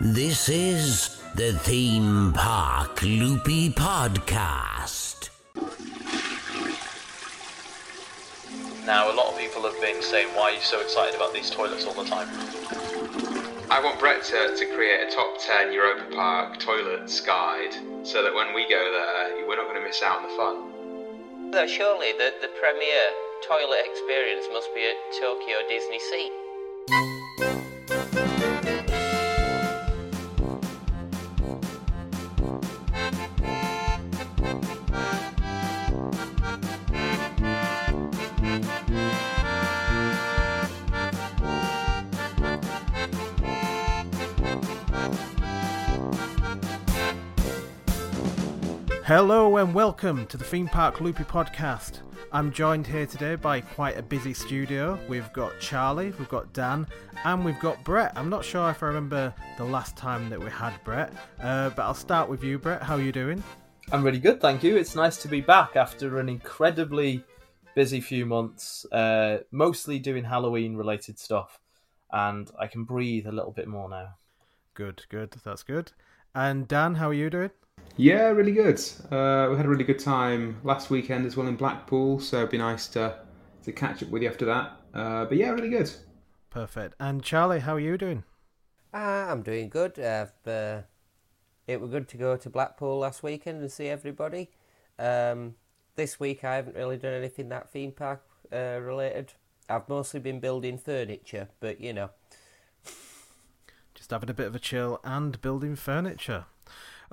This is the Theme Park Loopy Podcast. Now, a lot of people have been saying, why are you so excited about these toilets all the time? I want Brett to, to create a top 10 Europa Park toilets guide so that when we go there, we're not going to miss out on the fun. Though surely the, the premier toilet experience must be at Tokyo Disney Sea. Hello and welcome to the Theme Park Loopy podcast. I'm joined here today by quite a busy studio. We've got Charley, we've got Dan, and we've got Brett. I'm not sure if I remember the last time that we had Brett, uh, but I'll start with you, Brett. How are you doing? I'm really good, thank you. It's nice to be back after an incredibly busy few months, uh, mostly doing Halloween related stuff, and I can breathe a little bit more now. Good, good. That's good. And Dan, how are you doing? Yeah, really good. Uh, we had a really good time last weekend as well in Blackpool, so it'd be nice to to catch up with you after that. Uh, but yeah, really good. Perfect. And Charley, how are you doing? Ah, I'm doing good. Uh, uh, it was good to go to Blackpool last weekend and see everybody. Um, this week I haven't really done anything that theme park uh, related. I've mostly been building furniture, but you know. Just having a bit of a chill and building furniture.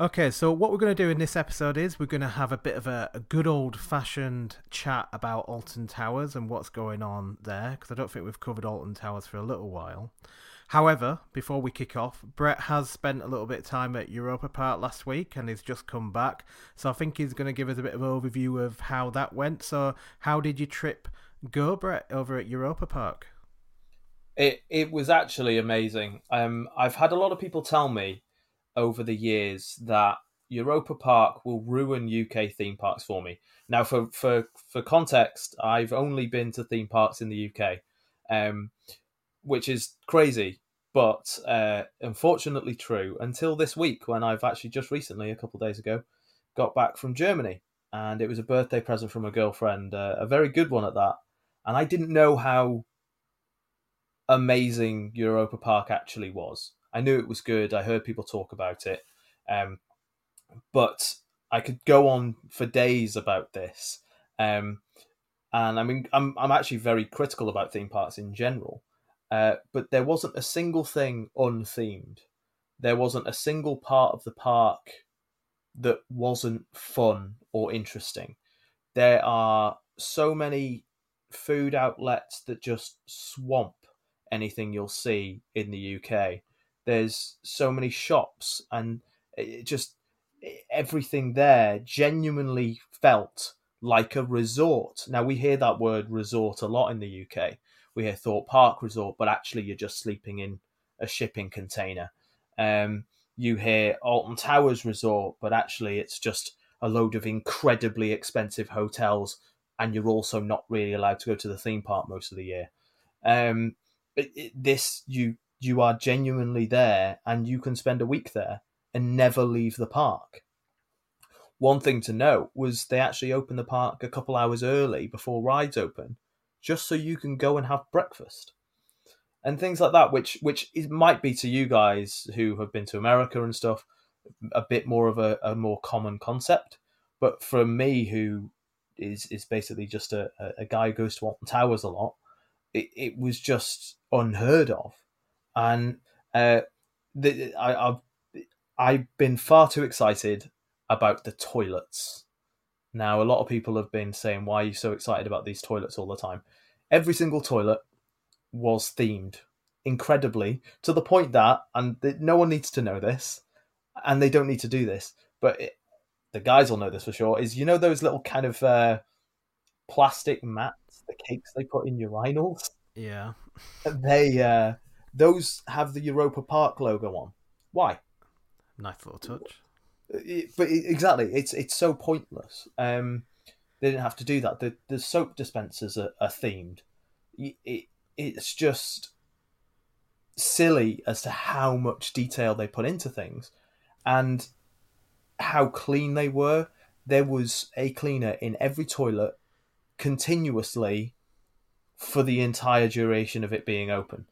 Okay, so what we're going to do in this episode is we're going to have a bit of a, a good old fashioned chat about Alton Towers and what's going on there, because I don't think we've covered Alton Towers for a little while. However, before we kick off, Brett has spent a little bit of time at Europa Park last week and he's just come back. So I think he's going to give us a bit of overview of how that went. So, how did your trip go, Brett, over at Europa Park? It it was actually amazing. Um, I've had a lot of people tell me over the years that Europa Park will ruin UK theme parks for me. Now, for for for context, I've only been to theme parks in the UK, um, which is crazy, but uh, unfortunately true. Until this week, when I've actually just recently, a couple days ago, got back from Germany, and it was a birthday present from a girlfriend, uh, a very good one at that. And I didn't know how amazing Europa Park actually was. I knew it was good. I heard people talk about it, um, but I could go on for days about this. Um, and I mean, I'm I'm actually very critical about theme parks in general, uh, but there wasn't a single thing unthemed. There wasn't a single part of the park that wasn't fun or interesting. There are so many food outlets that just swamp anything you'll see in the UK there's so many shops and it just everything there genuinely felt like a resort. Now we hear that word resort a lot in the UK. We hear Thorpe Park Resort, but actually you're just sleeping in a shipping container. Um, you hear Alton Towers Resort, but actually it's just a load of incredibly expensive hotels, and you're also not really allowed to go to the theme park most of the year. Um, it, it, this you you are genuinely there and you can spend a week there and never leave the park. One thing to note was they actually opened the park a couple hours early before rides open, just so you can go and have breakfast. And things like that, which which is, might be to you guys who have been to America and stuff, a bit more of a, a more common concept. But for me, who is is basically just a, a guy who goes to Alton Towers a lot, it, it was just unheard of and uh, the, I, I've I've been far too excited about the toilets. Now, a lot of people have been saying, "Why are you so excited about these toilets all the time?" Every single toilet was themed incredibly to the point that, and no one needs to know this, and they don't need to do this, but it, the guys will know this for sure. Is you know those little kind of uh, plastic mats, the cakes they put in urinals. Yeah, they uh, those have the Europa Park logo on. Why? Nice little touch. It, but it, exactly, it's it's so pointless. Um, they didn't have to do that. The the soap dispensers are, are themed. It, it's just silly as to how much detail they put into things and how clean they were. There was a cleaner in every toilet continuously for the entire duration of it being open.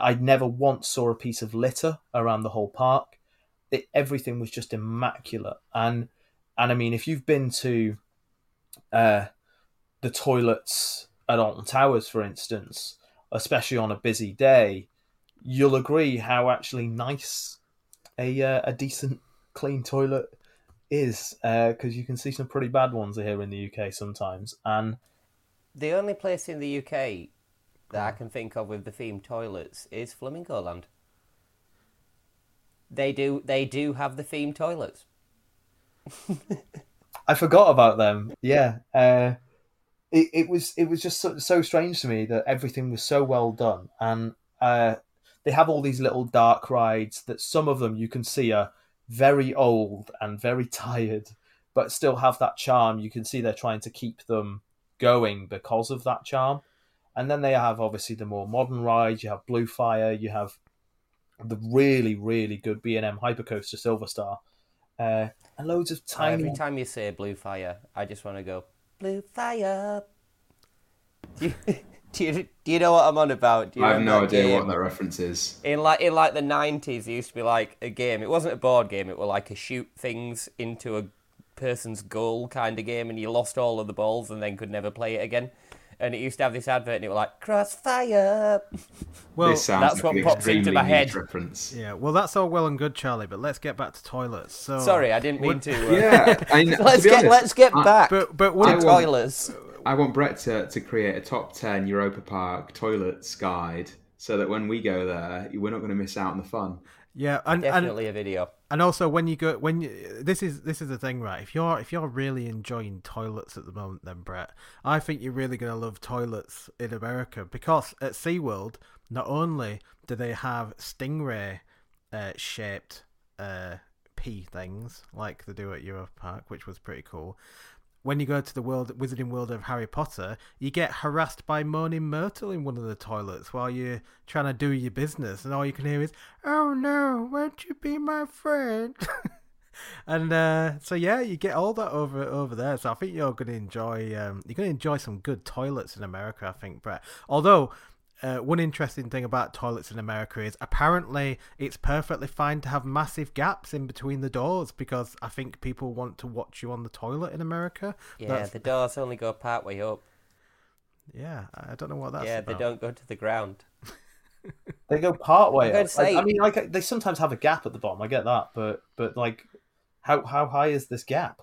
I never once saw a piece of litter around the whole park. It, everything was just immaculate, and and I mean, if you've been to uh, the toilets at Alton Towers, for instance, especially on a busy day, you'll agree how actually nice a uh, a decent clean toilet is because uh, you can see some pretty bad ones here in the UK sometimes. And the only place in the UK that I can think of with the themed toilets is Flamingo Land. They do they do have the themed toilets. I forgot about them. Yeah. Uh, it, it was it was just so, so strange to me that everything was so well done and uh, they have all these little dark rides that some of them you can see are very old and very tired but still have that charm you can see they're trying to keep them going because of that charm and then they have obviously the more modern rides you have blue fire you have the really really good b&m hypercoaster silver star uh, and loads of tiny every time you say blue fire i just want to go blue fire do you, do you, do you know what I'm on about? I have no idea game? what that reference is. In like in like the nineties, it used to be like a game. It wasn't a board game. It was like a shoot things into a person's goal kind of game, and you lost all of the balls and then could never play it again. And it used to have this advert, and it was like crossfire. Well, that's like what pops into my head. Reference. Yeah, well, that's all well and good, Charley. But let's get back to toilets. So sorry, I didn't mean to. Uh... Yeah, I, let's get honest, let's get back. But but what toilets? I want Brett to, to create a top 10 Europa Park toilets guide so that when we go there, we're not going to miss out on the fun. Yeah, and, definitely and, a video. And also, when you go, when you, this is this is the thing, right? If you're if you're really enjoying toilets at the moment, then Brett, I think you're really going to love toilets in America because at SeaWorld, not only do they have stingray uh, shaped uh, pee things like they do at Europa Park, which was pretty cool, when you go to the world wizarding world of Harry Potter, you get harassed by Moaning Myrtle in one of the toilets while you're trying to do your business, and all you can hear is, "Oh no, won't you be my friend?" and uh, so yeah, you get all that over over there. So I think you're to enjoy um, you're to enjoy some good toilets in America. I think, Brett. Although uh, one interesting thing about toilets in America is apparently it's perfectly fine to have massive gaps in between the doors because I think people want to watch you on the toilet in America. Yeah, That's... the doors only go part way up. Yeah, I don't know what that's. Yeah, about. they don't go to the ground. they go part way up. Say... I, I mean, like they sometimes have a gap at the bottom. I get that, but but like, how how high is this gap?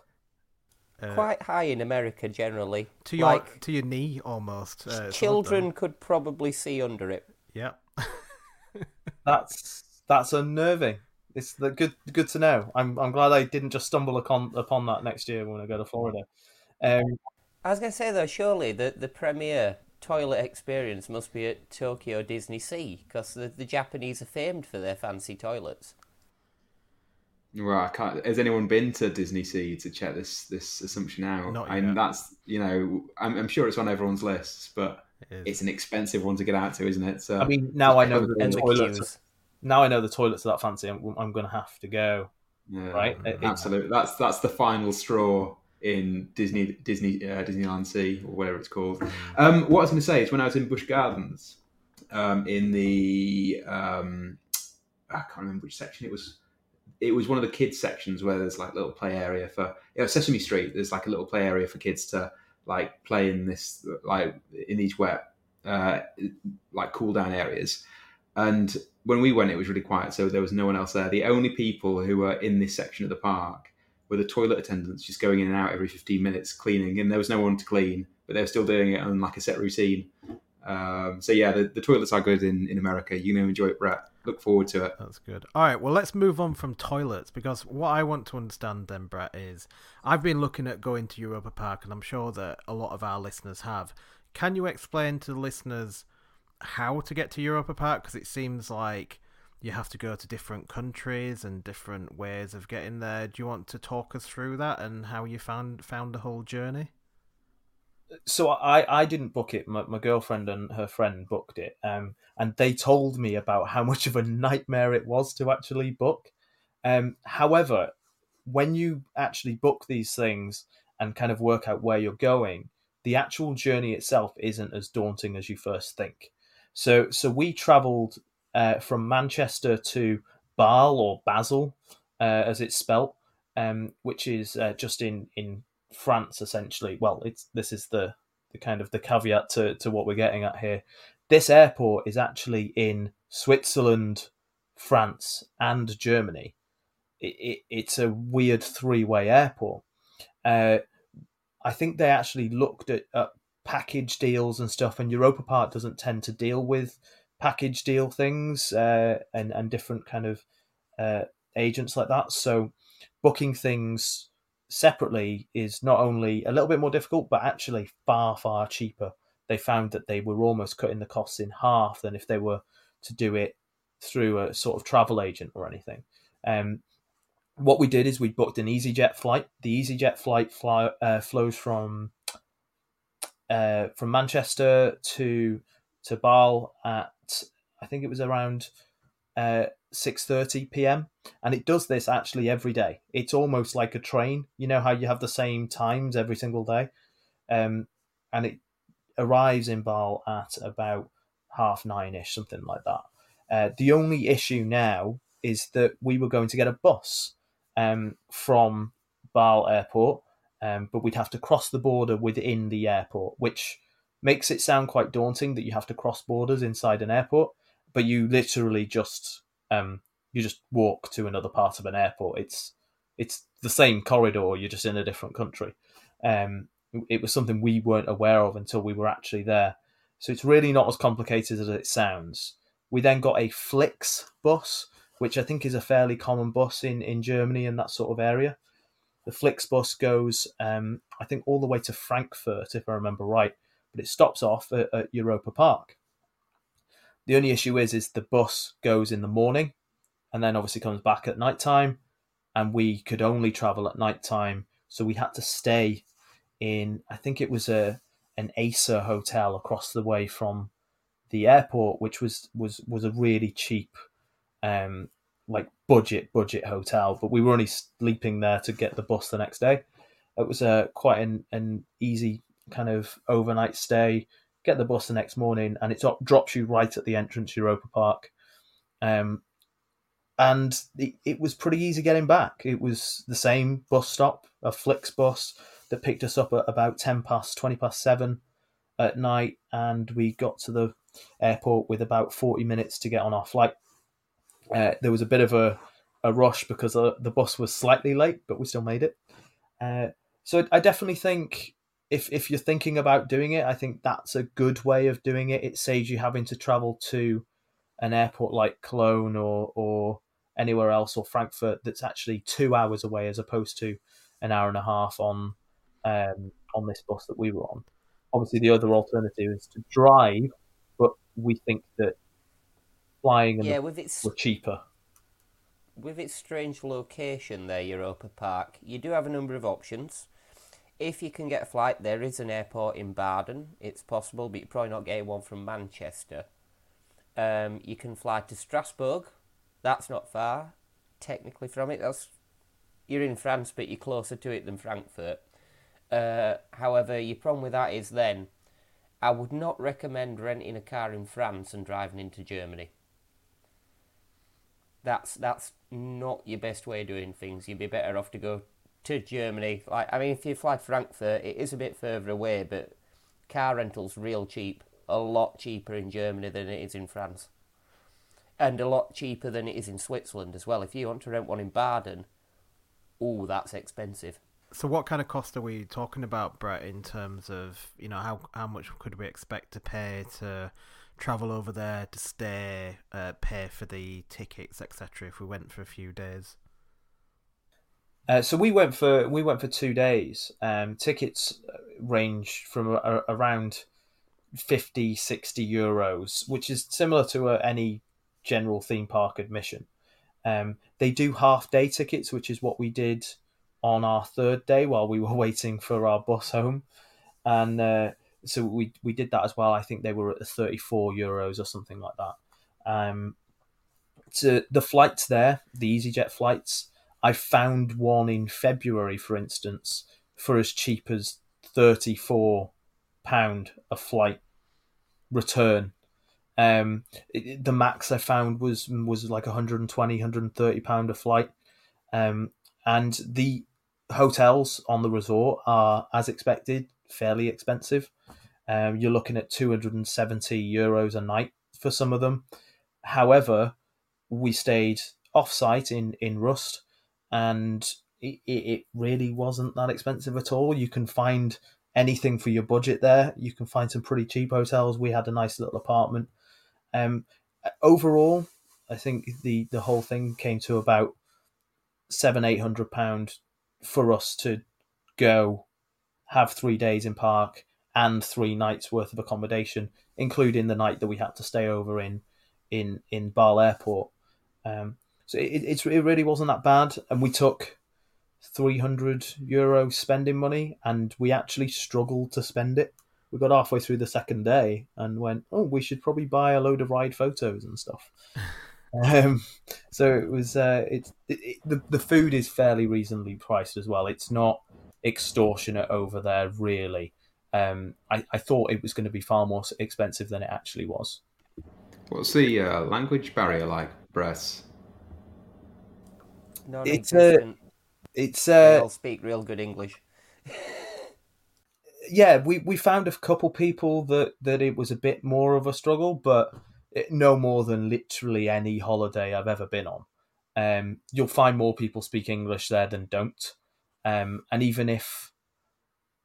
Uh, quite high in America generally. To your like, to your knee almost. Uh, children could probably see under it. Yeah. that's that's unnerving. It's the good good to know. I'm I'm glad I didn't just stumble upon upon that next year when I go to Florida. Um, I was gonna say though, surely the the premier toilet experience must be at Tokyo Disney Sea because the, the Japanese are famed for their fancy toilets. Right, I can't. Has anyone been to Disney Sea to check this this assumption out? Not and that's you know, I'm, I'm sure it's on everyone's lists, but it it's an expensive one to get out to, isn't it? So I mean, now I know the toilets. Now I know the toilets are that fancy. I'm, I'm going to have to go. Yeah, right, absolutely. That's that's the final straw in Disney Disney uh, Disneyland Sea or whatever it's called. Mm. Um, what I was going to say is when I was in Busch Gardens, um, in the um, I can't remember which section it was it was one of the kids sections where there's like a little play area for you know, Sesame Street. There's like a little play area for kids to like play in this like in these wet uh, like cool down areas. And when we went, it was really quiet, so there was no one else there. The only people who were in this section of the park were the toilet attendants, just going in and out every 15 minutes, cleaning, and there was no one to clean, but they were still doing it on like a set routine. Um, so yeah, the, the toilets are good in, in America. You know, enjoy it, Brett look forward to it. That's good. All right, well, let's move on from toilets because what I want to understand then, Brett, is I've been looking at going to Europa Park, and I'm sure that a lot of our listeners have. Can you explain to the listeners how to get to Europa Park? Because it seems like you have to go to different countries and different ways of getting there. Do you want to talk us through that and how you found found the whole journey? So I, I didn't book it. My, my girlfriend and her friend booked it, um, and they told me about how much of a nightmare it was to actually book. Um, however, when you actually book these things and kind of work out where you're going, the actual journey itself isn't as daunting as you first think. So, so we travelled uh, from Manchester to Basel or Basel, uh, as it's spelt, um, which is uh, just in in France essentially. Well, it's this is the the kind of the caveat to to what we're getting at here. This airport is actually in Switzerland, France, and Germany. It, it, it's a weird three way airport. Uh, I think they actually looked at, at package deals and stuff, and Europa Park doesn't tend to deal with package deal things uh, and and different kind of uh, agents like that. So booking things separately is not only a little bit more difficult, but actually far, far cheaper. They found that they were almost cutting the costs in half than if they were to do it through a sort of travel agent or anything. Um, what we did is we booked an EasyJet flight. The EasyJet flight fly, uh, flows from uh, from Manchester to to Basle at I think it was around uh, 6:30 p.m. and it does this actually every day. It's almost like a train. You know how you have the same times every single day, um, and it arrives in Basle at about half nine ish, something like that. Uh, the only issue now is that we were going to get a bus um, from Basle Airport, um, but we'd have to cross the border within the airport, which makes it sound quite daunting that you have to cross borders inside an airport. But you literally just um, you just walk to another part of an airport. It's it's the same corridor. You're just in a different country. Um, it was something we weren't aware of until we were actually there. So it's really not as complicated as it sounds. We then got a Flix bus, which I think is a fairly common bus in, in Germany and that sort of area. The Flix bus goes, um, I think, all the way to Frankfurt, if I remember right, but it stops off at, at Europa Park. The only issue is, is the bus goes in the morning, and then obviously comes back at night time, and we could only travel at night time, so we had to stay in. I think it was a an Acer hotel across the way from the airport, which was was was a really cheap, um, like budget budget hotel. But we were only sleeping there to get the bus the next day. It was a quite an, an easy kind of overnight stay get the bus the next morning, and it drops you right at the entrance to Europa Park. Um, and it, it, was pretty easy getting back. It was the same bus stop, a Flix bus that picked us up at about 10 past, 20 past 7 at night, and we got to the airport with about 40 minutes to get on our flight. Uh, there was a bit of a, a rush because uh, the bus was slightly late, but we still made it. Uh, so I definitely think if if you're thinking about doing it, I think that's a good way of doing it. It saves you having to travel to an airport like Cologne or or anywhere else or Frankfurt that's actually two hours away as opposed to an hour and a half on um, on this bus that we were on. Obviously, the other alternative is to drive, but we think that flying and yeah, with its were cheaper. With its strange location there, Europa Park, you do have a number of options if you can get a flight, there is an airport in Baden. It's possible, but you're probably not getting one from Manchester. Um, you can fly to Strasbourg. That's not far, technically, from it. That's you're in France, but you're closer to it than Frankfurt. Uh, however, your problem with that is then I would not recommend renting a car in France and driving into Germany. That's that's not your best way of doing things. You'd be better off to go to Germany. Like, I mean, if you fly Frankfurt, it is a bit further away, but car rentals real cheap. A lot cheaper in Germany than it is in France, and a lot cheaper than it is in Switzerland as well. If you want to rent one in Baden, oh, that's expensive. So, what kind of cost are we talking about, Brett? In terms of you know how how much could we expect to pay to travel over there, to stay, uh, pay for the tickets, etc. If we went for a few days. Uh, so we went for we went for two days. Um, tickets range from a, around 50, 60 euros, which is similar to a, any general theme park admission. Um, they do half day tickets, which is what we did on our third day while we were waiting for our bus home. and uh, so we we did that as well. I think they were at 34 euros or something like that. Um, to the flights there, the EasyJet flights, I found one in February, for instance, for as cheap as 34 pound a flight return. Um, it, the max I found was was like 120, 130 pound a flight. Um, and the hotels on the resort are, as expected, fairly expensive. Um, you're looking at 270 euros a night for some of them. However, we stayed off site in, in Rust and it, it really wasn't that expensive at all. You can find anything for your budget there. You can find some pretty cheap hotels. We had a nice little apartment. Um, overall, I think the, the whole thing came to about seven, eight hundred pound for us to go have three days in park and three nights worth of accommodation, including the night that we had to stay over in in in Bâle Airport. Um, so it, it it really wasn't that bad, and we took three hundred euro spending money, and we actually struggled to spend it. We got halfway through the second day and went, "Oh, we should probably buy a load of ride photos and stuff." um, so it was. Uh, it's it, it, the the food is fairly reasonably priced as well. It's not extortionate over there, really. Um, I, I thought it was going to be far more expensive than it actually was. What's the uh, language barrier like, Brett? It's a-. It's They uh, all speak real good English. yeah, we, we found a couple people that, that it was a bit more of a struggle, but it, no more than literally any holiday I've ever been on. Um, you'll find more people speak English there than don't. Um, and even if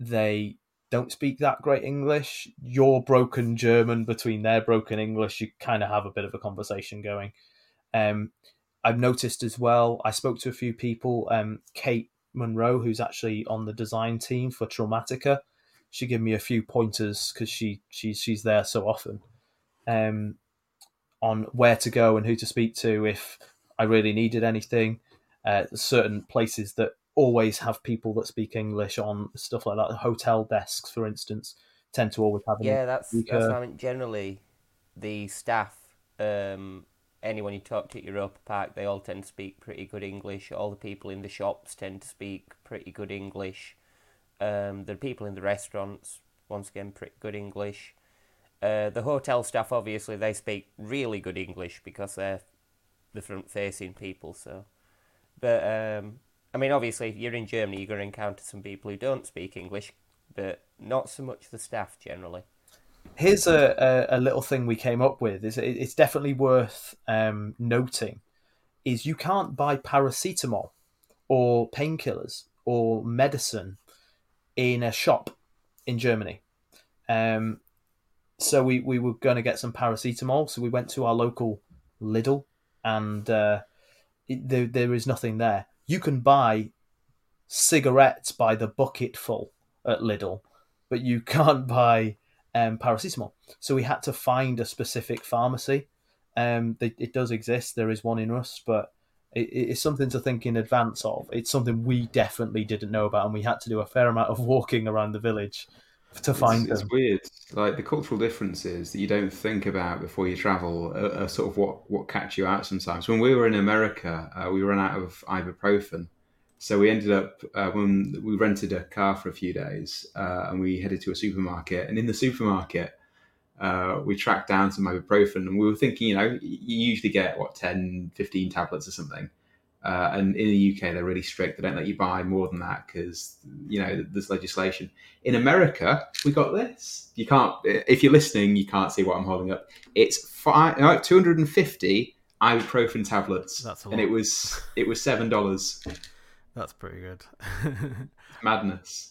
they don't speak that great English, your broken German between their broken English, you kind of have a bit of a conversation going. Um, I've noticed as well, I spoke to a few people, um, Kate Monroe, who's actually on the design team for Traumatica. She gave me a few pointers because she, she she's there so often um, on where to go and who to speak to if I really needed anything. Uh, certain places that always have people that speak English on stuff like that. Hotel desks, for instance, tend to always have. Yeah, that's that's speaker. mean. Generally, the staff, um, anyone you talk to at Europa Park, they all tend to speak pretty good English. All the people in the shops tend to speak pretty good English. Um, the people in the restaurants, once again, pretty good English. Uh, the hotel staff, obviously, they speak really good English because they're the front-facing people. So, but um, I mean, obviously, if you're in Germany, you're going to encounter some people who don't speak English, but not so much the staff generally. Here's a, a, a little thing we came up with. Is it- it's definitely worth um, noting. Is you can't buy paracetamol or painkillers or medicine in a shop in Germany. Um, so we, we were going to get some paracetamol. So we went to our local Lidl, and uh, it, there there is nothing there. You can buy cigarettes by the bucketful at Lidl, but you can't buy um, paracetamol. So we had to find a specific pharmacy. Um, they, it does exist. There is one in us, but it, it's something to think in advance of. It's something we definitely didn't know about, and we had to do a fair amount of walking around the village to find it's, it's weird. Like the cultural differences that you don't think about before you travel are, are sort of what what catch you out sometimes. When we were in America, uh, we ran out of ibuprofen, so we ended up uh, when we rented a car for a few days uh, and we headed to a supermarket. And in the supermarket, uh, we tracked down some ibuprofen, and we were thinking, you know, you usually get what 10, 15 tablets or something. Uh, and in the UK, they're really strict. They don't let you buy more than that because you know there's legislation. In America, we got this. You can't. If you're listening, you can't see what I'm holding up. It's five, no, 250 ibuprofen tablets, and it was it was seven dollars. That's pretty good. Madness.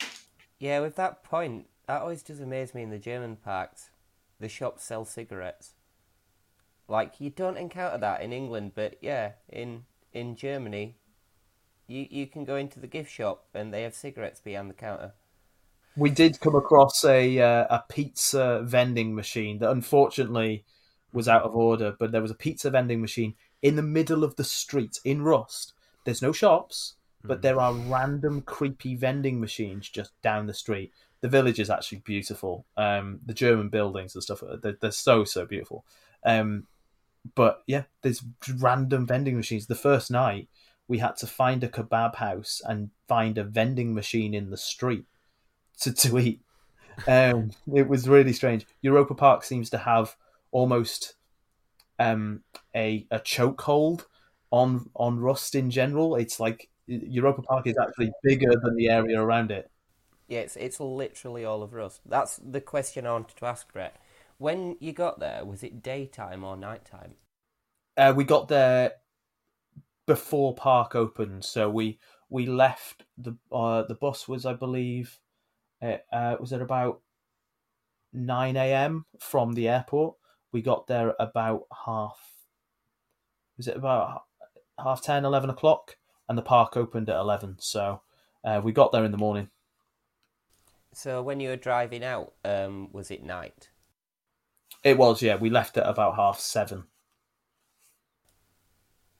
Yeah, with that point, that always does amaze me in the German parks. The shops sell cigarettes. Like you don't encounter that in England, but yeah, in in Germany, you you can go into the gift shop and they have cigarettes behind the counter. We did come across a uh, a pizza vending machine that unfortunately was out of order, but there was a pizza vending machine in the middle of the street in Rust. There's no shops. But there are random creepy vending machines just down the street. The village is actually beautiful. Um, the German buildings and stuff, they're, they're so, so beautiful. Um, but yeah, there's random vending machines. The first night, we had to find a kebab house and find a vending machine in the street to, to eat. Um, it was really strange. Europa Park seems to have almost um, a a chokehold on on Rust in general. It's like Europa Park is actually bigger than the area around it. Yeah, it's it's literally all of Rust. That's the question I wanted to ask, Brett. When you got there, was it daytime or nighttime? Uh, we got there before park opened, so we we left the uh, the bus was I believe it uh, was at about nine a.m. from the airport. We got there about half. Was it about half 10, 11 o'clock? And the park opened at eleven, so uh, we got there in the morning. So when you were driving out, um, was it night? It was, yeah. We left at about half seven.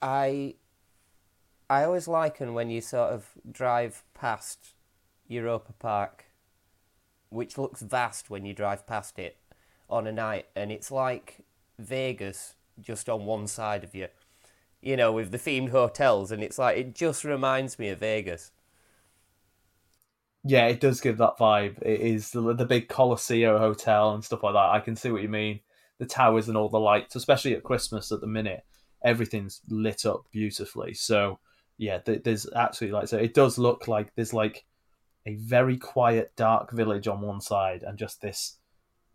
I I always liken when you sort of drive past Europa Park, which looks vast when you drive past it on a night, and it's like Vegas just on one side of you, you know, with the themed hotels, and it's like it just reminds me of Vegas. Yeah, it does give that vibe. It is the, the big Colosseo hotel and stuff like that. I can see what you mean. The towers and all the lights, especially at Christmas at the minute, everything's lit up beautifully. So yeah, there's absolutely like so. It does look like there's like a very quiet, dark village on one side, and just this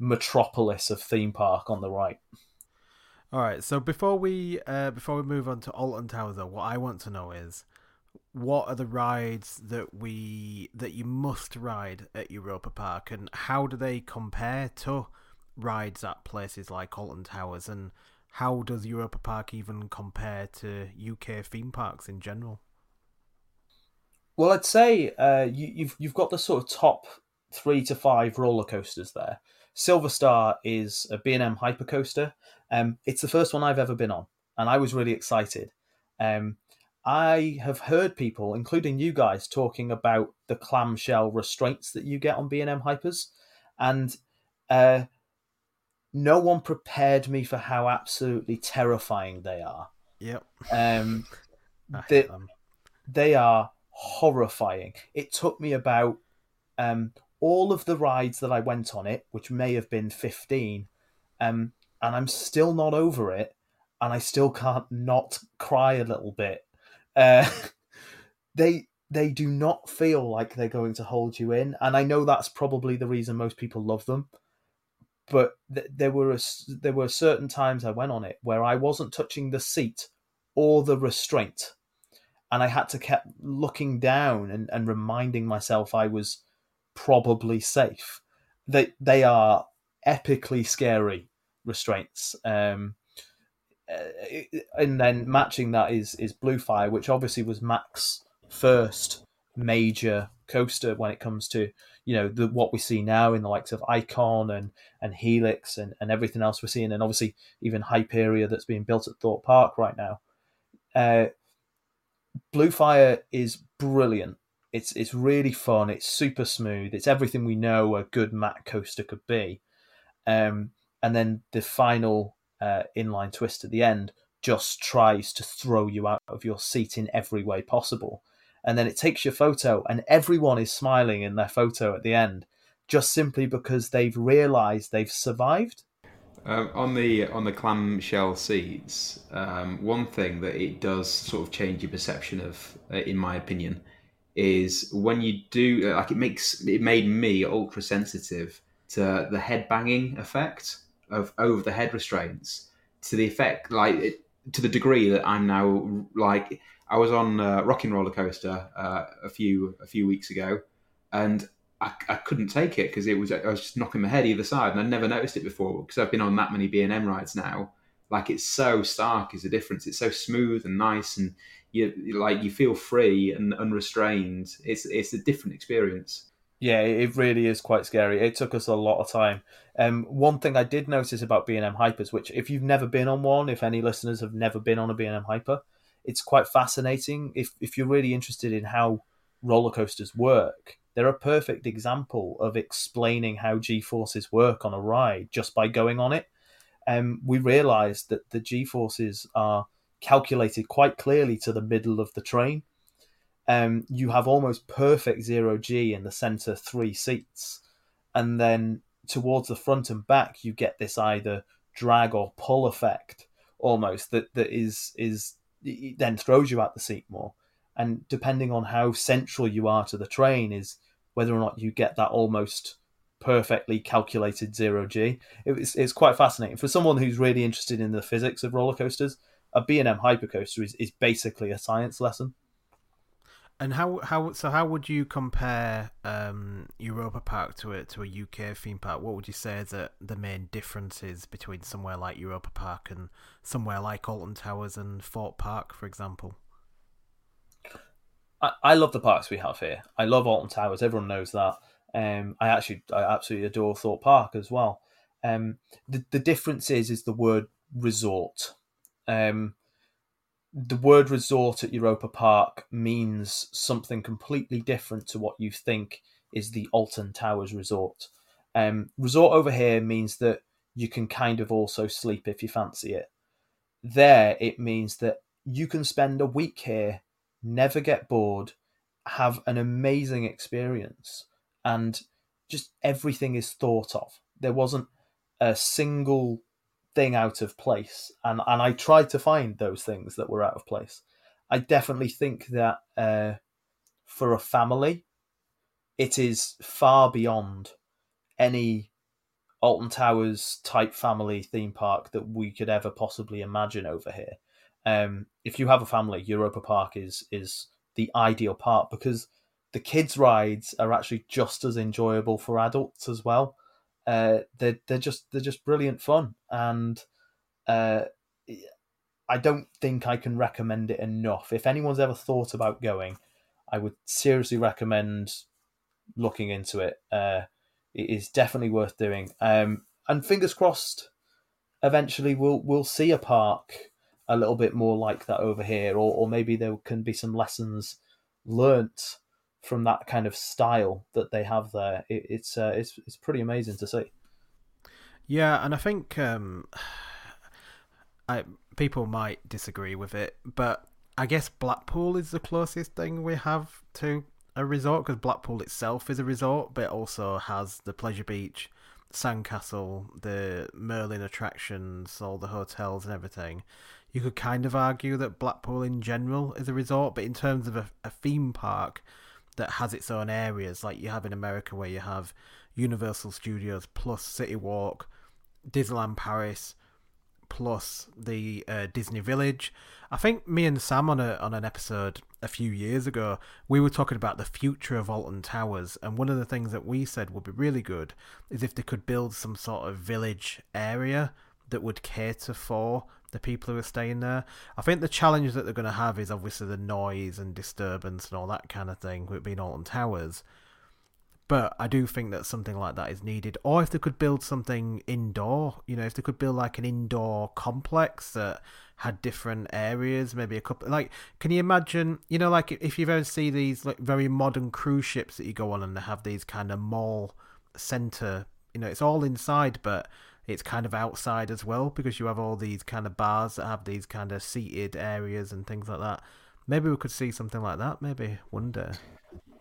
metropolis of theme park on the right. All right. So before we uh, before we move on to Alton Towers, though, what I want to know is what are the rides that we that you must ride at Europa Park, and how do they compare to rides at places like Alton Towers, and how does Europa Park even compare to UK theme parks in general? Well, I'd say uh, you, you've you've got the sort of top three to five roller coasters there. Silver Star is a B&M hypercoaster. Um, it's the first one I've ever been on, and I was really excited. Um, I have heard people, including you guys, talking about the clamshell restraints that you get on B&M hypers, and uh, no one prepared me for how absolutely terrifying they are. Yep. Um, they, they are horrifying. It took me about um, all of the rides that I went on it, which may have been 15, um, and I'm still not over it, and I still can't not cry a little bit. Uh, they they do not feel like they're going to hold you in, and I know that's probably the reason most people love them but th- there were a, there were certain times I went on it where I wasn't touching the seat or the restraint, and I had to keep looking down and, and reminding myself I was probably safe. They they are epically scary restraints. Um, uh, and then matching that is is Blue Fire, which obviously was Mack's first major coaster when it comes to you know the what we see now in the likes of Icon and and Helix and, and everything else we're seeing, and obviously even Hyperia that's being built at Thorpe Park right now. Uh, Blue Fire is brilliant. It's it's really fun. It's super smooth. It's everything we know a good Mac coaster could be. Um, and then the final uh, inline twist at the end just tries to throw you out of your seat in every way possible. And then it takes your photo and everyone is smiling in their photo at the end just simply because they've realized they've survived. Um, on the on the clamshell seats, um, one thing that it does sort of change your perception of, uh, in my opinion, is when you do like it makes it made me ultra sensitive to the head banging effect of over the head restraints to the effect like it, to the degree that I'm now like I was on a rocking roller coaster uh, a few a few weeks ago, and I, I couldn't take it because it was I was just knocking my head either side, and I'd never noticed it before because I've been on that many B and M rides now. Like it's so stark is a difference. It's so smooth and nice, and you like you feel free and unrestrained. It's it's a different experience. Yeah, it really is quite scary. It took us a lot of time. Um, one thing I did notice about B and M hypers, which if you've never been on one, if any listeners have never been on a B and M hyper, it's quite fascinating if if you're really interested in how roller coasters work. They're a perfect example of explaining how G forces work on a ride just by going on it. Um, we realised that the G forces are calculated quite clearly to the middle of the train. Um, you have almost perfect zero G in the centre three seats, and then towards the front and back, you get this either drag or pull effect almost that that is is then throws you out the seat more. And depending on how central you are to the train, is whether or not you get that almost perfectly calculated zero G. It's, it's quite fascinating. For someone who's really interested in the physics of roller coasters, a B&M hypercoaster is, is basically a science lesson. And how how so how would you compare um, Europa Park to a to a UK theme park? What would you say that the main differences between somewhere like Europa Park and somewhere like Alton Towers and Thorpe Park, for example? I, I love the parks we have here. I love Alton Towers. Everyone knows that. Um, I actually I absolutely adore Thorpe Park as well. Um, the the difference is is the word resort. Um, the word resort at Europa Park means something completely different to what you think is the Alton Towers resort. Um, resort over here means that you can kind of also sleep if you fancy it. There, it means that you can spend a week here, never get bored, have an amazing experience, and just everything is thought of. There wasn't a single thing out of place, and and I tried to find those things that were out of place. I definitely think that uh, for a family, it is far beyond any Alton Towers type family theme park that we could ever possibly imagine over here. Um, if you have a family, Europa Park is is the ideal park because the kids' rides are actually just as enjoyable for adults as well. Uh, they're they're just they're just brilliant fun, and uh, I don't think I can recommend it enough. If anyone's ever thought about going, I would seriously recommend looking into it. Uh, it is definitely worth doing. Um, and fingers crossed, eventually we'll we'll see a park a little bit more like that over here, or or maybe there can be some lessons learnt from that kind of style that they have there. It, it's uh, it's it's pretty amazing to see. Yeah, and I think um, I people might disagree with it, but I guess Blackpool is the closest thing we have to a resort because Blackpool itself is a resort, but it also has the pleasure beach, sandcastle, the Merlin attractions, all the hotels and everything. You could kind of argue that Blackpool in general is a resort, but in terms of a, a theme park, that has its own areas, like you have in America, where you have Universal Studios plus City Walk, Disneyland Paris, plus the uh, Disney Village. I think me and Sam on a on an episode a few years ago, we were talking about the future of Alton Towers, and one of the things that we said would be really good is if they could build some sort of village area that would cater for the people who are staying there. I think the challenge that they're going to have is obviously the noise and disturbance and all that kind of thing with being Alton Towers. But I do think that something like that is needed. Or if they could build something indoor, you know, if they could build like an indoor complex that had different areas, maybe a couple. Like, can you imagine, you know, like if you've ever see these like very modern cruise ships that you go on and they have these kind of mall center, you know, it's all inside, but it's kind of outside as well because you have all these kind of bars that have these kind of seated areas and things like that. Maybe we could see something like that. Maybe one day.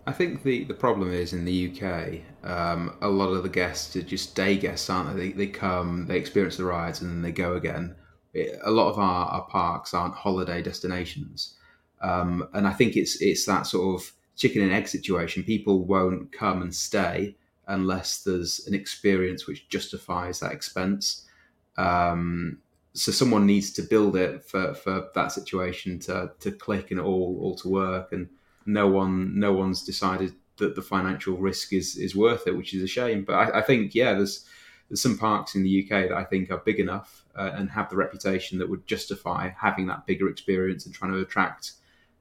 I think the, the problem is in the UK, um, a lot of the guests are just day guests, aren't they? They, they come, they experience the rides, and then they go again. It, a lot of our, our parks aren't holiday destinations, um, and I think it's it's that sort of chicken and egg situation. People won't come and stay unless there's an experience which justifies that expense. Um, so someone needs to build it for, for that situation to, to click and all all to work, and no one no one's decided that the financial risk is is worth it, which is a shame. But I, I think yeah, there's there's some parks in the UK that I think are big enough uh, and have the reputation that would justify having that bigger experience and trying to attract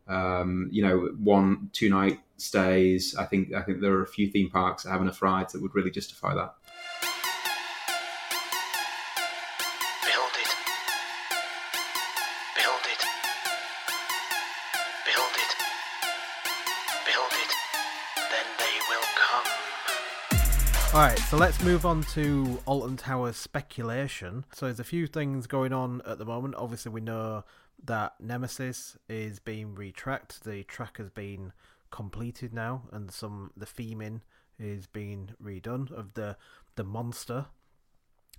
um, you know, one two night stays. I think I think there are a few theme parks that have enough rides that would really justify that. Build it. Build it. Build it. Build it. Then they will come. All right, so let's move on to Alton Towers speculation. So there's a few things going on at the moment. Obviously, we know that Nemesis is being retracked. The track has been completed now, and some the theming is being redone of the the monster.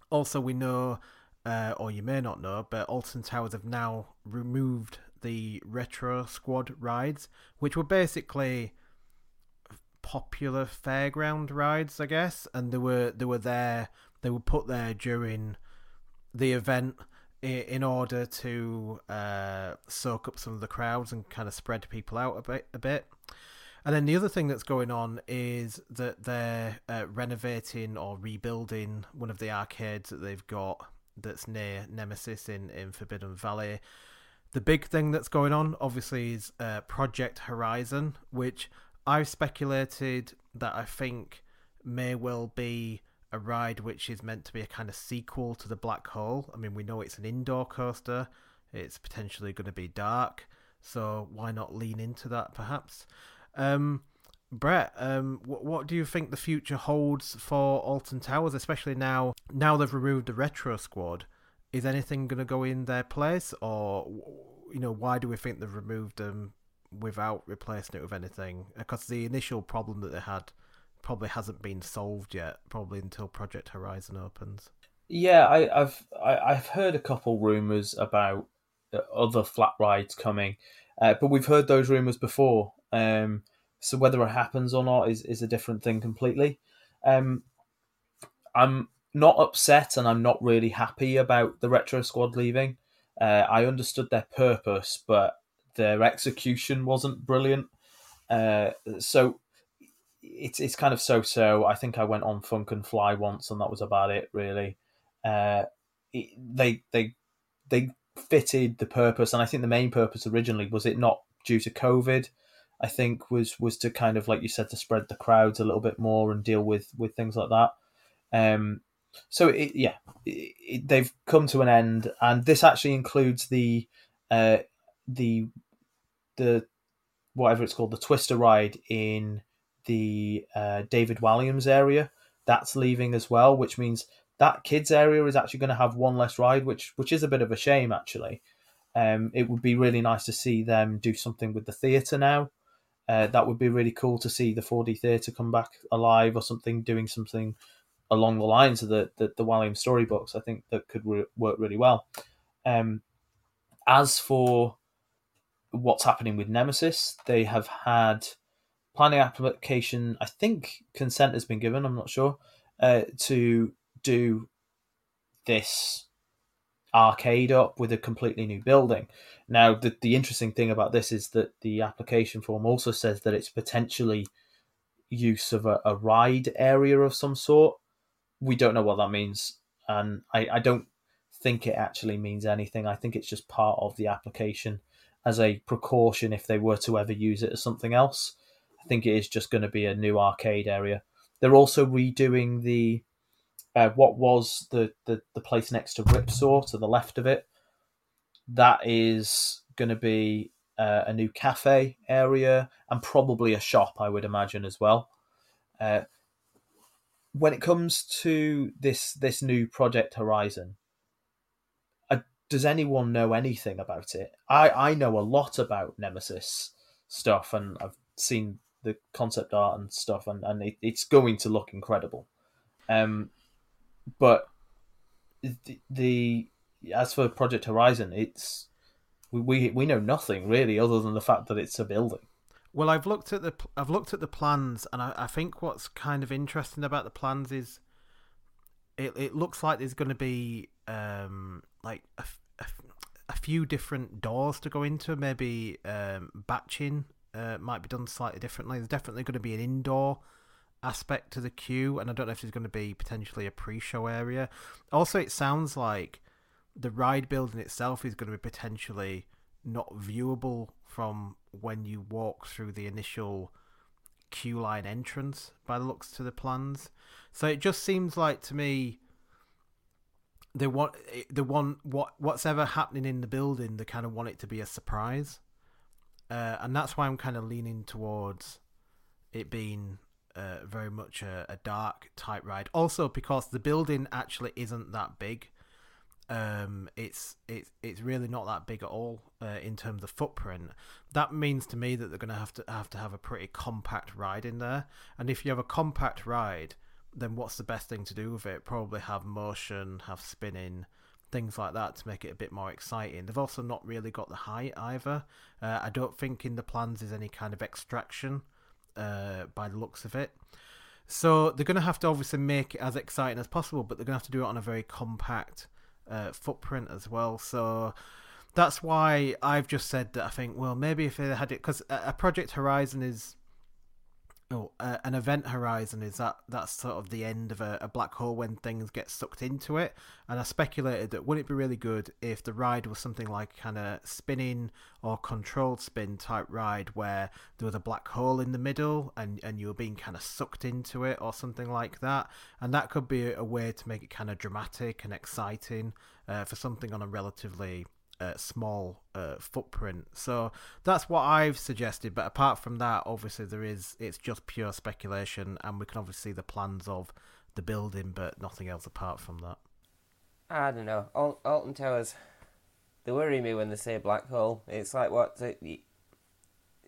Also, we know, uh, or you may not know, but Alton Towers have now removed the Retro Squad rides, which were basically popular fairground rides, I guess, and they were they were there. They were put there during the event in order to uh, soak up some of the crowds and kind of spread people out a bit. A bit. And then the other thing that's going on is that they're uh, renovating or rebuilding one of the arcades that they've got that's near Nemesis in, in Forbidden Valley. The big thing that's going on, obviously, is uh, Project Horizon, which I've speculated that I think may well be a ride which is meant to be a kind of sequel to the Black Hole. I mean, we know it's an indoor coaster, it's potentially going to be dark, so why not lean into that perhaps? Um, Brett, um, what, what do you think the future holds for Alton Towers, especially now now they've removed the retro squad? Is anything going to go in their place, or you know, why do we think they've removed them without replacing it with anything because the initial problem that they had probably hasn't been solved yet probably until project horizon opens. Yeah I, i've I, have i have heard a couple rumors about other flat rides coming uh, but we've heard those rumors before. Um, so whether it happens or not is, is a different thing completely. Um, i'm not upset and i'm not really happy about the retro squad leaving. Uh, i understood their purpose but their execution wasn't brilliant. Uh, so it's it's kind of so so. I think I went on Funk and Fly once, and that was about it really. Uh, it, they they they fitted the purpose, and I think the main purpose originally was it not due to COVID. I think was was to kind of like you said to spread the crowds a little bit more and deal with with things like that. Um, so it, yeah, it, it, they've come to an end, and this actually includes the uh, the the whatever it's called the Twister ride in the uh, David Walliams area that's leaving as well, which means that kids area is actually going to have one less ride, which which is a bit of a shame actually. Um, it would be really nice to see them do something with the theatre now. Uh, that would be really cool to see the 4D theatre come back alive or something, doing something along the lines of the the, the Walliams storybooks. I think that could re- work really well. Um, as for what's happening with Nemesis. They have had planning application. I think consent has been given. I'm not sure uh, to do this arcade up with a completely new building. Now, the the interesting thing about this is that the application form also says that it's potentially use of a, a ride area of some sort. We don't know what that means, and I, I don't think it actually means anything. I think it's just part of the application as a precaution if they were to ever use it as something else. I think it is just going to be a new arcade area. They're also redoing the uh, what was the, the the place next to Ripsaw to the left of it. That is going to be uh, a new cafe area and probably a shop, I would imagine as well. Uh, when it comes to this this new project Horizon, does anyone know anything about it? I, I know a lot about Nemesis stuff, and I've seen the concept art and stuff, and, and it, it's going to look incredible. Um, but the, the as for Project Horizon, it's we, we we know nothing really other than the fact that it's a building. Well, I've looked at the I've looked at the plans, and I, I think what's kind of interesting about the plans is it it looks like there's going to be um like a, a, a few different doors to go into. Maybe um, batching uh, might be done slightly differently. There's definitely going to be an indoor aspect to the queue, and I don't know if there's going to be potentially a pre-show area. Also, it sounds like the ride building itself is going to be potentially not viewable from when you walk through the initial queue line entrance by the looks to the plans. So it just seems like to me they want they want what what's ever happening in the building. They kind of want it to be a surprise, uh, and that's why I'm kind of leaning towards it being uh, very much a, a, dark type ride. Also, because the building actually isn't that big. Um, it's it's it's really not that big at all uh, in terms of footprint. That means to me that they're going to have to have to have a pretty compact ride in there. And if you have a compact ride, then what's the best thing to do with it? Probably have motion, have spinning, things like that to make it a bit more exciting. They've also not really got the height either. Uh, I don't think in the plans is any kind of extraction uh, by the looks of it. So they're going to have to obviously make it as exciting as possible, but they're going to have to do it on a very compact uh, footprint as well. So that's why I've just said that I think, well, maybe if they had it, because a Project Horizon is oh, uh, an event horizon is that that's sort of the end of a, a, black hole when things get sucked into it. And I speculated that wouldn't it be really good if the ride was something like kind of spinning or controlled spin type ride where there was a black hole in the middle and and you were being kind of sucked into it or something like that. And that could be a way to make it kind of dramatic and exciting uh, for something on a relatively uh, small uh, footprint. So that's what I've suggested. But apart from that, obviously there is it's just pure speculation, and we can obviously see the plans of the building, but nothing else apart from that. I don't know. Al- Alton Towers, they worry me when they say black hole. It's like what?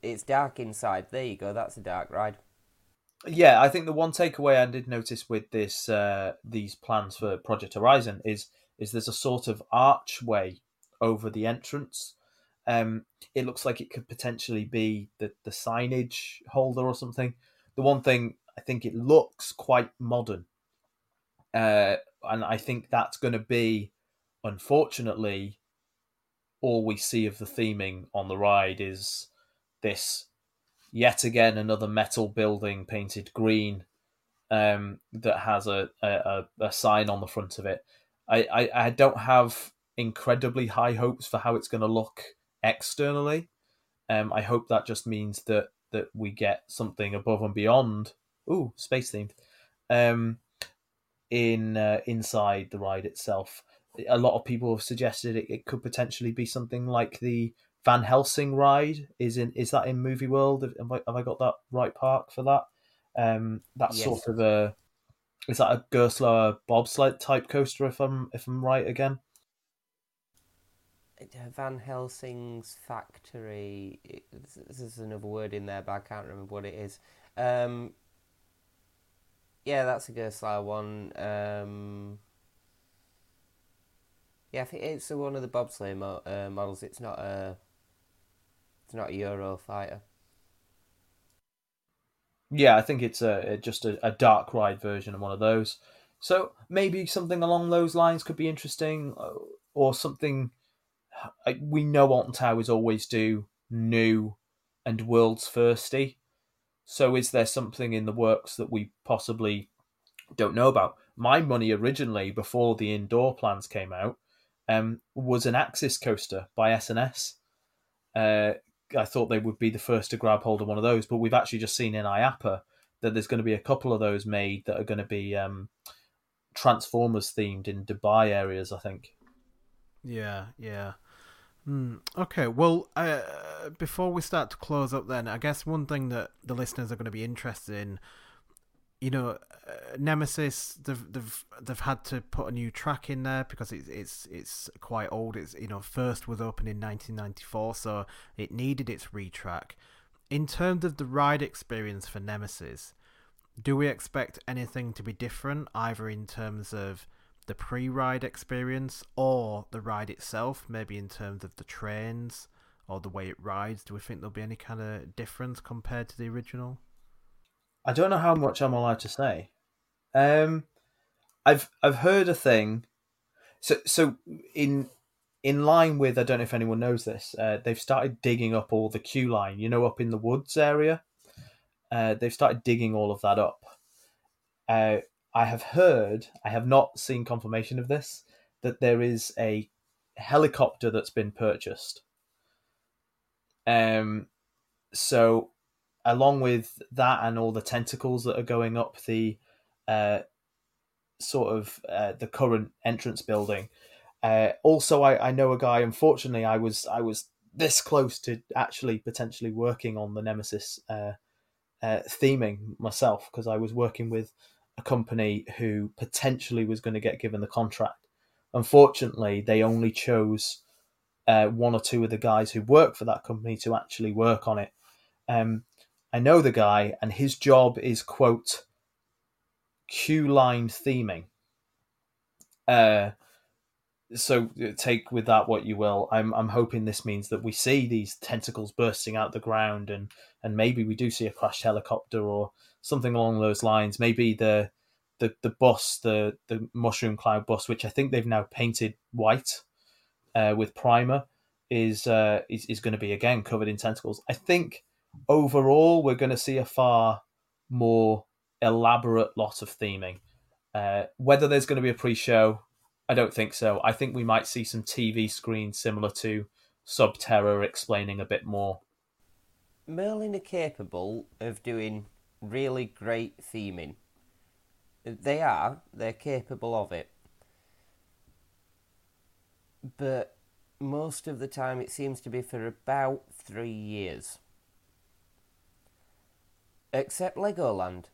It's dark inside. There you go. That's a dark ride. Yeah, I think the one takeaway I did notice with this uh, these plans for Project Horizon is is there's a sort of archway over the entrance. Um, it looks like it could potentially be the, the signage holder or something. The one thing I think it looks quite modern, uh, and I think that's going to be, unfortunately, all we see of the theming on the ride is this yet again another metal building painted green um, that has a, a, a sign on the front of it. I, I, I don't have incredibly high hopes for how it's going to look externally. Um, I hope that just means that that we get something above and beyond. Ooh, space themed. Um, in uh, inside the ride itself, a lot of people have suggested it, it could potentially be something like the Van Helsing ride. Is in is that in Movie World? Have I, have I got that right park for that? Um, that's yes. sort of a is that a Gerstlauer bobsled type coaster? If I'm if I'm right again. Van Helsing's factory. This is another word in there, but I can't remember what it is. Um, yeah, that's a Gerstlauer one. Um, yeah, I think it's one of the bobsleigh mo- uh, models. It's not a. It's not a Eurofighter. Yeah, I think it's a just a, a dark ride version of one of those. So maybe something along those lines could be interesting, uh, or something we know Alton Towers always do new and world's firsty. So is there something in the works that we possibly don't know about? My money originally, before the indoor plans came out, um, was an Axis coaster by S&S. Uh, I thought they would be the first to grab hold of one of those, but we've actually just seen in IAAPA that there's going to be a couple of those made that are going to be um, Transformers themed in Dubai areas, I think. Yeah, yeah. Mm, okay, well, uh, before we start to close up, then I guess one thing that the listeners are going to be interested in, you know, uh, Nemesis, they've they've they've had to put a new track in there because it's it's it's quite old. It's you know first was opened in 1994, so it needed its retrack. In terms of the ride experience for Nemesis, do we expect anything to be different, either in terms of the pre-ride experience or the ride itself, maybe in terms of the trains or the way it rides? Do we think there'll be any kind of difference compared to the original? I don't know how much I'm allowed to say. Um, I've I've heard a thing. So so in in line with I don't know if anyone knows this. Uh, they've started digging up all the queue line. You know, up in the woods area. Uh, they've started digging all of that up. Uh, I have heard, I have not seen confirmation of this, that there is a helicopter that's been purchased. Um, so along with that and all the tentacles that are going up the uh, sort of uh, the current entrance building. Uh, also, I, I know a guy. Unfortunately, I was I was this close to actually potentially working on the Nemesis uh, uh, theming myself because I was working with a company who potentially was going to get given the contract. Unfortunately, they only chose uh, one or two of the guys who work for that company to actually work on it. Um, I know the guy, and his job is quote queue line theming. Uh, so take with that what you will. I'm I'm hoping this means that we see these tentacles bursting out the ground, and and maybe we do see a crashed helicopter or something along those lines. Maybe the the the bus, the the mushroom cloud bus, which I think they've now painted white uh, with primer, is uh, is is going to be again covered in tentacles. I think overall we're going to see a far more elaborate lot of theming. Uh, whether there's going to be a pre-show, I don't think so. I think we might see some TV screens similar to Subterra explaining a bit more. Merlin are capable of doing really great theming. They are. They're capable of it. But most of the time, it seems to be for about three years. Except Legoland.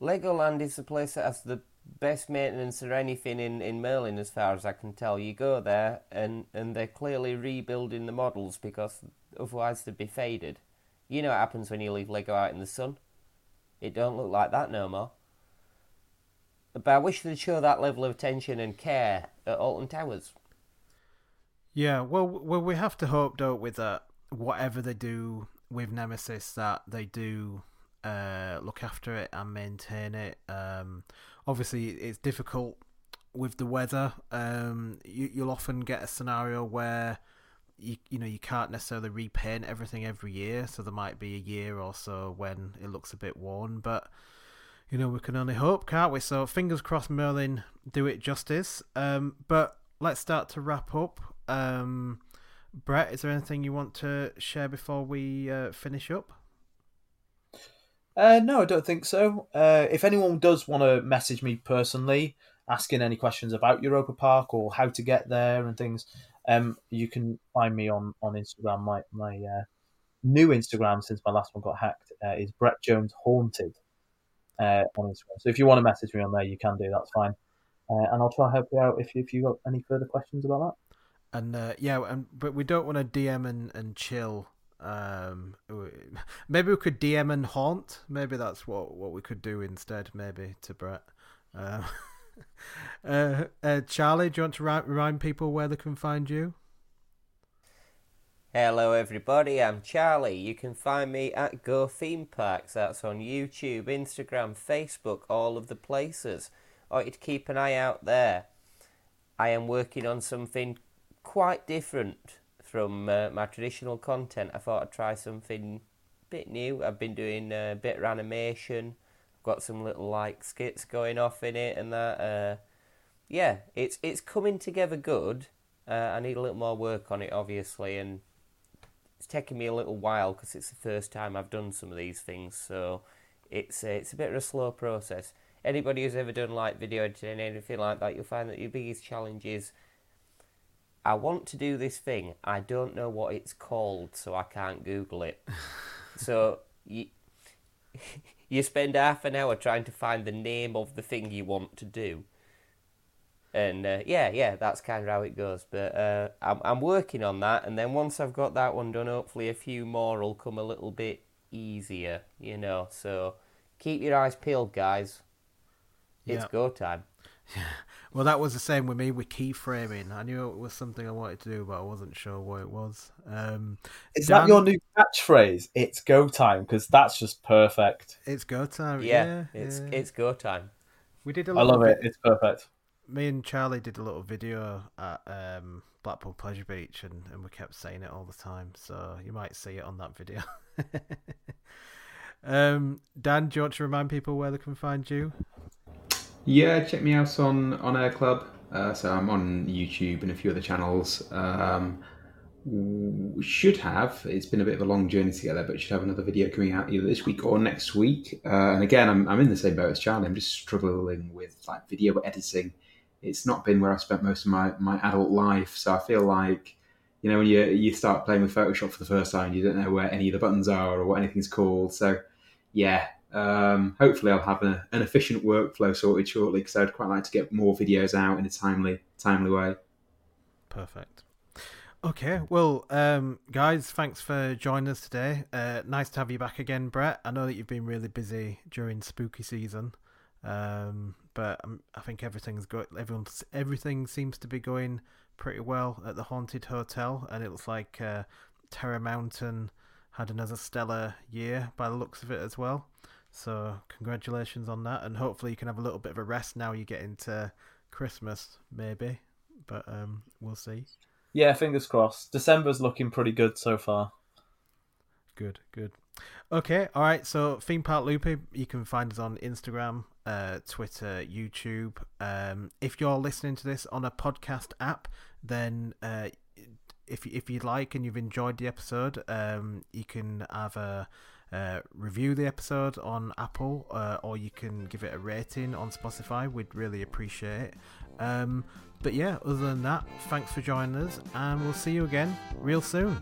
Legoland is the place that has the best maintenance or anything in, in Merlin, as far as I can tell. You go there, and, and they're clearly rebuilding the models because otherwise they'd be faded. You know what happens when you leave Lego out in the sun? It don't look like that no more. But I wish they'd show that level of attention and care at Alton Towers. Yeah, well, well, we have to hope, don't we, that whatever they do with Nemesis, that they do uh, look after it and maintain it. Um, obviously, it's difficult with the weather. Um, you, you'll often get a scenario where you you know you can't necessarily repaint everything every year, so there might be a year or so when it looks a bit worn, but you know we can only hope, can't we? So fingers crossed, Merlin do it justice. Um, but let's start to wrap up. Um, Brett, is there anything you want to share before we uh, finish up? Uh, no, I don't think so. Uh, if anyone does want to message me personally, asking any questions about Europa Park or how to get there and things, um, you can find me on on Instagram. My my uh, new Instagram since my last one got hacked uh, is Brett Jones Haunted uh, on Instagram. So if you want to message me on there, you can do. That's fine, uh, and I'll try help you out if if you got any further questions about that. And uh, yeah, and but we don't want to DM and, and chill. Um, maybe we could DM and haunt. Maybe that's what what we could do instead. Maybe to Brett. Uh, uh, uh, Charley, do you want to remind people where they can find you? Hello, everybody. I'm Charley. You can find me at Go Theme Parks. That's on YouTube, Instagram, Facebook, all of the places. I want you to keep an eye out there. I am working on something quite different from uh, my traditional content. I thought I'd try something a bit new. I've been doing a bit of animation. Got some little like skits going off in it and that. Uh, yeah, it's it's coming together good. Uh, I need a little more work on it, obviously, and it's taken me a little while because it's the first time I've done some of these things. So it's uh, it's a bit of a slow process. Anybody who's ever done like video editing, or anything like that, you'll find that your biggest challenge is I want to do this thing. I don't know what it's called, so I can't Google it. so you you spend half an hour trying to find the name of the thing you want to do. And uh, yeah, yeah, that's kind of how it goes. But uh, I'm I'm working on that, and then once I've got that one done, hopefully a few more will come a little bit easier, you know. So keep your eyes peeled, guys. It's Yeah. go time. Well, that was the same with me with keyframing. I knew it was something I wanted to do, but I wasn't sure what it was. Um, Is Dan- that your new catchphrase? It's go time because that's just perfect. it's go time. Yeah, Yeah, it's yeah. it's go time. We did a I little love it. It's perfect. Me and Charley did a little video at um, Blackpool Pleasure Beach, and, and we kept saying it all the time. So you might see it on that video. um, Dan, do you want to remind people where they can find you? Yeah, check me out on on Air Club. Uh, so I'm on YouTube and a few other channels. Um, should have. It's been a bit of a long journey together, but should have another video coming out either this week or next week. Uh, and again, I'm, I'm in the same boat as Charley. I'm just struggling with like video editing. It's not been where I've spent most of my, my adult life, so I feel like you know when you you start playing with Photoshop for the first time, you don't know where any of the buttons are or what anything's called. So yeah, um, hopefully I'll have a, an efficient workflow sorted shortly because I'd quite like to get more videos out in a timely timely way. Perfect. Okay, well, um, guys, thanks for joining us today. Uh, nice to have you back again, Brett. I know that you've been really busy during spooky season, um, but um, I think everything's good. Everyone's everything seems to be going pretty well at the haunted hotel, and it looks like uh, Terror Mountain had another stellar year by the looks of it as well. So congratulations on that, and hopefully you can have a little bit of a rest now you get into Christmas, maybe. But um, we'll see. Yeah, fingers crossed. December's looking pretty good so far. Good, good. Okay, all right. So theme park loopy, you can find us on Instagram, uh, Twitter, YouTube. Um, if you're listening to this on a podcast app, then uh, if if you'd like and you've enjoyed the episode, um, you can have a uh, review the episode on Apple, uh, or you can give it a rating on Spotify. We'd really appreciate it. Um, but yeah, other than that, thanks for joining us, and we'll see you again real soon.